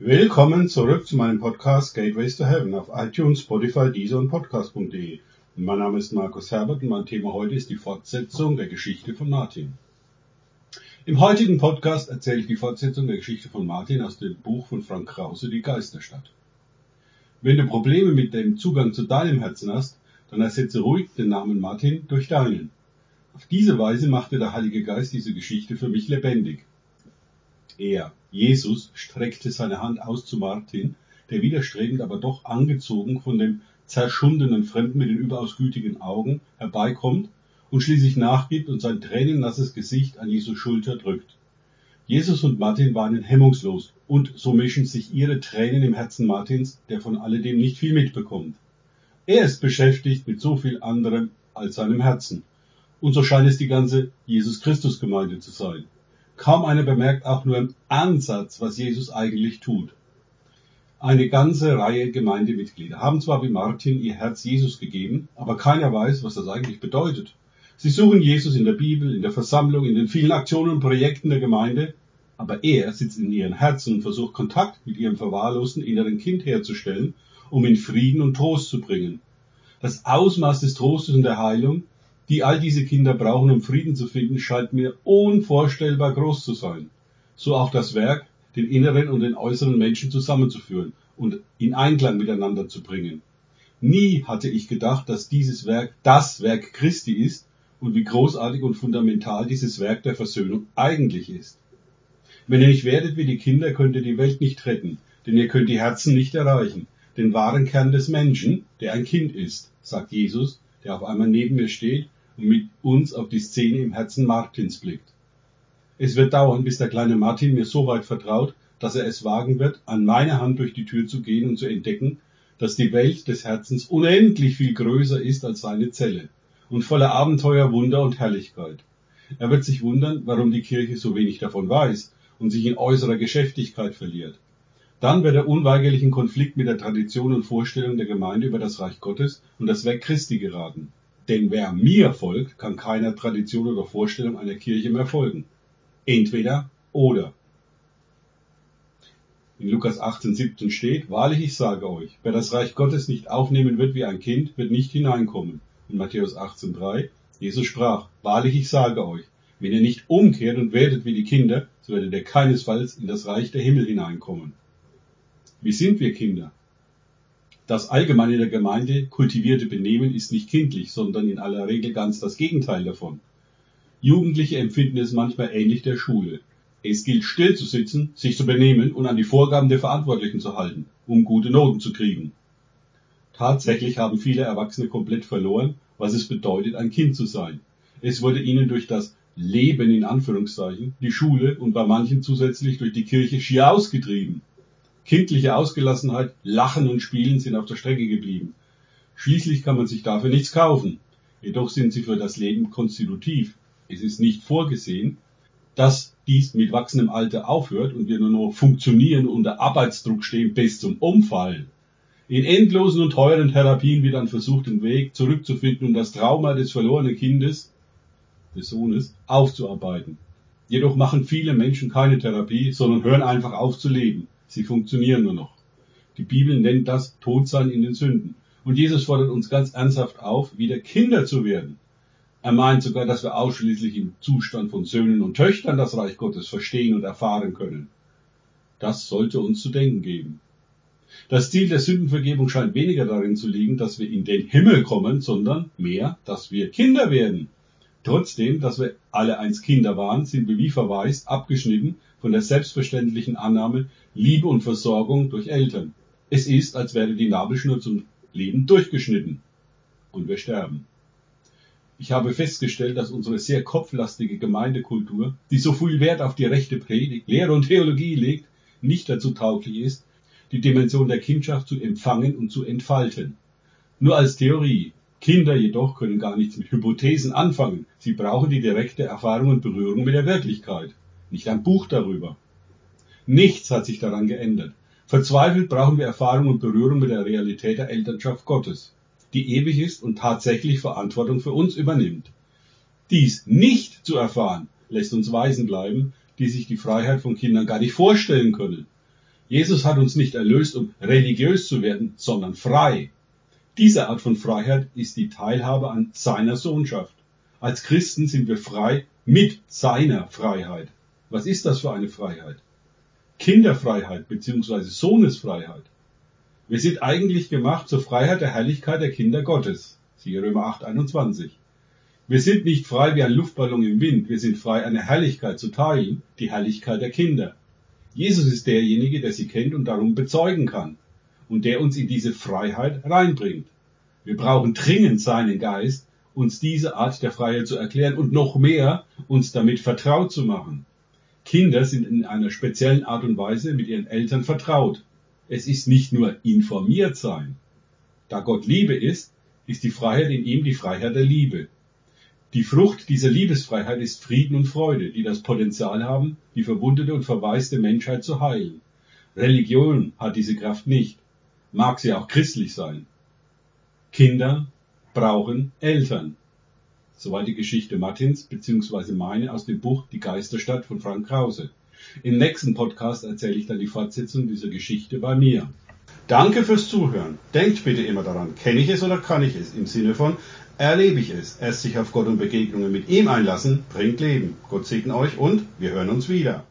Willkommen zurück zu meinem Podcast Gateways to Heaven auf iTunes, Spotify, Deezer und Podcast.de. Mein Name ist Markus Herbert und mein Thema heute ist die Fortsetzung der Geschichte von Martin. Im heutigen Podcast erzähle ich die Fortsetzung der Geschichte von Martin aus dem Buch von Frank Krause, Die Geisterstadt. Wenn du Probleme mit dem Zugang zu deinem Herzen hast, dann ersetze ruhig den Namen Martin durch deinen. Auf diese Weise machte der Heilige Geist diese Geschichte für mich lebendig. Er, Jesus, streckte seine Hand aus zu Martin, der widerstrebend, aber doch angezogen von dem zerschundenen Fremden mit den überaus gütigen Augen herbeikommt und schließlich nachgibt und sein tränennasses Gesicht an Jesus Schulter drückt. Jesus und Martin waren hemmungslos und so mischen sich ihre Tränen im Herzen Martins, der von alledem nicht viel mitbekommt. Er ist beschäftigt mit so viel anderem als seinem Herzen. Und so scheint es die ganze Jesus Christus Gemeinde zu sein. Kaum einer bemerkt auch nur im Ansatz, was Jesus eigentlich tut. Eine ganze Reihe Gemeindemitglieder haben zwar wie Martin ihr Herz Jesus gegeben, aber keiner weiß, was das eigentlich bedeutet. Sie suchen Jesus in der Bibel, in der Versammlung, in den vielen Aktionen und Projekten der Gemeinde, aber er sitzt in ihren Herzen und versucht Kontakt mit ihrem verwahrlosten inneren Kind herzustellen, um ihn Frieden und Trost zu bringen. Das Ausmaß des Trostes und der Heilung die all diese Kinder brauchen, um Frieden zu finden, scheint mir unvorstellbar groß zu sein. So auch das Werk, den inneren und den äußeren Menschen zusammenzuführen und in Einklang miteinander zu bringen. Nie hatte ich gedacht, dass dieses Werk das Werk Christi ist und wie großartig und fundamental dieses Werk der Versöhnung eigentlich ist. Wenn ihr nicht werdet wie die Kinder, könnt ihr die Welt nicht retten, denn ihr könnt die Herzen nicht erreichen, den wahren Kern des Menschen, der ein Kind ist, sagt Jesus, der auf einmal neben mir steht und mit uns auf die Szene im Herzen Martins blickt. Es wird dauern, bis der kleine Martin mir so weit vertraut, dass er es wagen wird, an meiner Hand durch die Tür zu gehen und zu entdecken, dass die Welt des Herzens unendlich viel größer ist als seine Zelle und voller Abenteuer, Wunder und Herrlichkeit. Er wird sich wundern, warum die Kirche so wenig davon weiß und sich in äußerer Geschäftigkeit verliert. Dann wird er unweigerlich in Konflikt mit der Tradition und Vorstellung der Gemeinde über das Reich Gottes und das Werk Christi geraten. Denn wer mir folgt, kann keiner Tradition oder Vorstellung einer Kirche mehr folgen. Entweder oder. In Lukas 18, 17 steht, wahrlich ich sage euch, wer das Reich Gottes nicht aufnehmen wird wie ein Kind, wird nicht hineinkommen. In Matthäus 18, 3, Jesus sprach, wahrlich ich sage euch, wenn ihr nicht umkehrt und werdet wie die Kinder, so werdet ihr keinesfalls in das Reich der Himmel hineinkommen. Wie sind wir Kinder? Das allgemein in der Gemeinde kultivierte Benehmen ist nicht kindlich, sondern in aller Regel ganz das Gegenteil davon. Jugendliche empfinden es manchmal ähnlich der Schule. Es gilt still zu sitzen, sich zu benehmen und an die Vorgaben der Verantwortlichen zu halten, um gute Noten zu kriegen. Tatsächlich haben viele Erwachsene komplett verloren, was es bedeutet, ein Kind zu sein. Es wurde ihnen durch das Leben in Anführungszeichen, die Schule und bei manchen zusätzlich durch die Kirche schier ausgetrieben. Kindliche Ausgelassenheit, Lachen und Spielen sind auf der Strecke geblieben. Schließlich kann man sich dafür nichts kaufen. Jedoch sind sie für das Leben konstitutiv. Es ist nicht vorgesehen, dass dies mit wachsendem Alter aufhört und wir nur noch funktionieren und unter Arbeitsdruck stehen bis zum Umfallen. In endlosen und teuren Therapien wird dann versucht, den Weg zurückzufinden und das Trauma des verlorenen Kindes, des Sohnes, aufzuarbeiten. Jedoch machen viele Menschen keine Therapie, sondern hören einfach auf zu leben. Sie funktionieren nur noch. Die Bibel nennt das Todsein in den Sünden. Und Jesus fordert uns ganz ernsthaft auf, wieder Kinder zu werden. Er meint sogar, dass wir ausschließlich im Zustand von Söhnen und Töchtern das Reich Gottes verstehen und erfahren können. Das sollte uns zu denken geben. Das Ziel der Sündenvergebung scheint weniger darin zu liegen, dass wir in den Himmel kommen, sondern mehr, dass wir Kinder werden. Trotzdem, dass wir alle einst Kinder waren, sind wir wie verwaist, abgeschnitten von der selbstverständlichen Annahme Liebe und Versorgung durch Eltern. Es ist, als wäre die Nabelschnur zum Leben durchgeschnitten. Und wir sterben. Ich habe festgestellt, dass unsere sehr kopflastige Gemeindekultur, die so viel Wert auf die rechte Predigt, Lehre und Theologie legt, nicht dazu tauglich ist, die Dimension der Kindschaft zu empfangen und zu entfalten. Nur als Theorie, Kinder jedoch können gar nichts mit Hypothesen anfangen. Sie brauchen die direkte Erfahrung und Berührung mit der Wirklichkeit. Nicht ein Buch darüber. Nichts hat sich daran geändert. Verzweifelt brauchen wir Erfahrung und Berührung mit der Realität der Elternschaft Gottes, die ewig ist und tatsächlich Verantwortung für uns übernimmt. Dies nicht zu erfahren, lässt uns Waisen bleiben, die sich die Freiheit von Kindern gar nicht vorstellen können. Jesus hat uns nicht erlöst, um religiös zu werden, sondern frei. Diese Art von Freiheit ist die Teilhabe an seiner Sohnschaft. Als Christen sind wir frei mit seiner Freiheit. Was ist das für eine Freiheit? Kinderfreiheit bzw. Sohnesfreiheit. Wir sind eigentlich gemacht zur Freiheit der Herrlichkeit der Kinder Gottes. Siehe Römer 8, 21. Wir sind nicht frei wie ein Luftballon im Wind. Wir sind frei, eine Herrlichkeit zu teilen, die Herrlichkeit der Kinder. Jesus ist derjenige, der sie kennt und darum bezeugen kann und der uns in diese Freiheit reinbringt. Wir brauchen dringend seinen Geist, uns diese Art der Freiheit zu erklären und noch mehr uns damit vertraut zu machen. Kinder sind in einer speziellen Art und Weise mit ihren Eltern vertraut. Es ist nicht nur informiert sein. Da Gott Liebe ist, ist die Freiheit in ihm die Freiheit der Liebe. Die Frucht dieser Liebesfreiheit ist Frieden und Freude, die das Potenzial haben, die verwundete und verwaiste Menschheit zu heilen. Religion hat diese Kraft nicht mag sie auch christlich sein. Kinder brauchen Eltern. Soweit die Geschichte Martins bzw. meine aus dem Buch Die Geisterstadt von Frank Krause. Im nächsten Podcast erzähle ich dann die Fortsetzung dieser Geschichte bei mir. Danke fürs Zuhören. Denkt bitte immer daran, kenne ich es oder kann ich es? Im Sinne von, erlebe ich es. Erst sich auf Gott und Begegnungen mit ihm einlassen, bringt Leben. Gott segne euch und wir hören uns wieder.